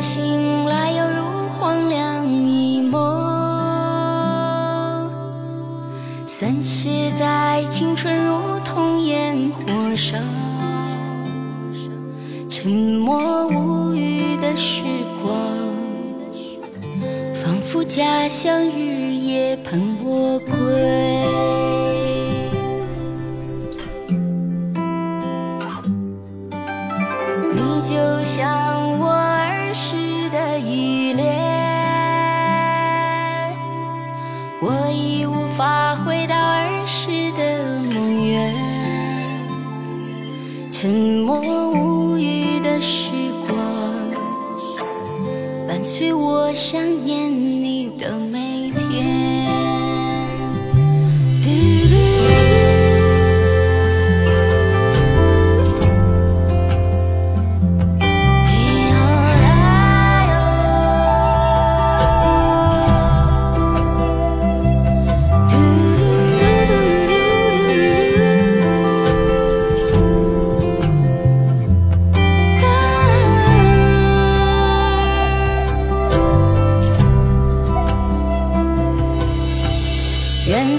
醒来，犹如黄粱一抹。散失在青春，如同烟火烧。沉默无语的时光，仿佛家乡日夜盼我归。你就像我已无法回到儿时的梦园。沉默无语的时光，伴随我想念你的每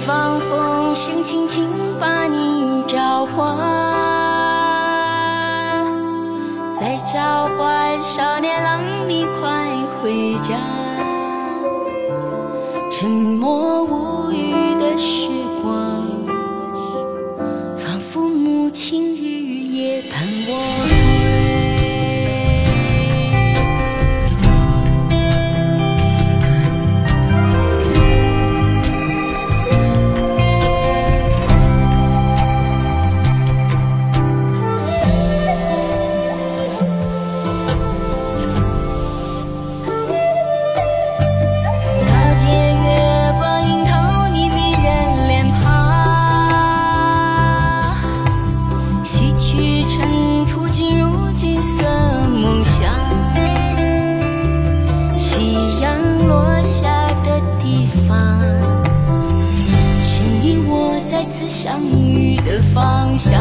放。风声轻轻把你召唤，在召唤少年郎，你快回家。沉默无语的雪下的地方，是你我再次相遇的方向。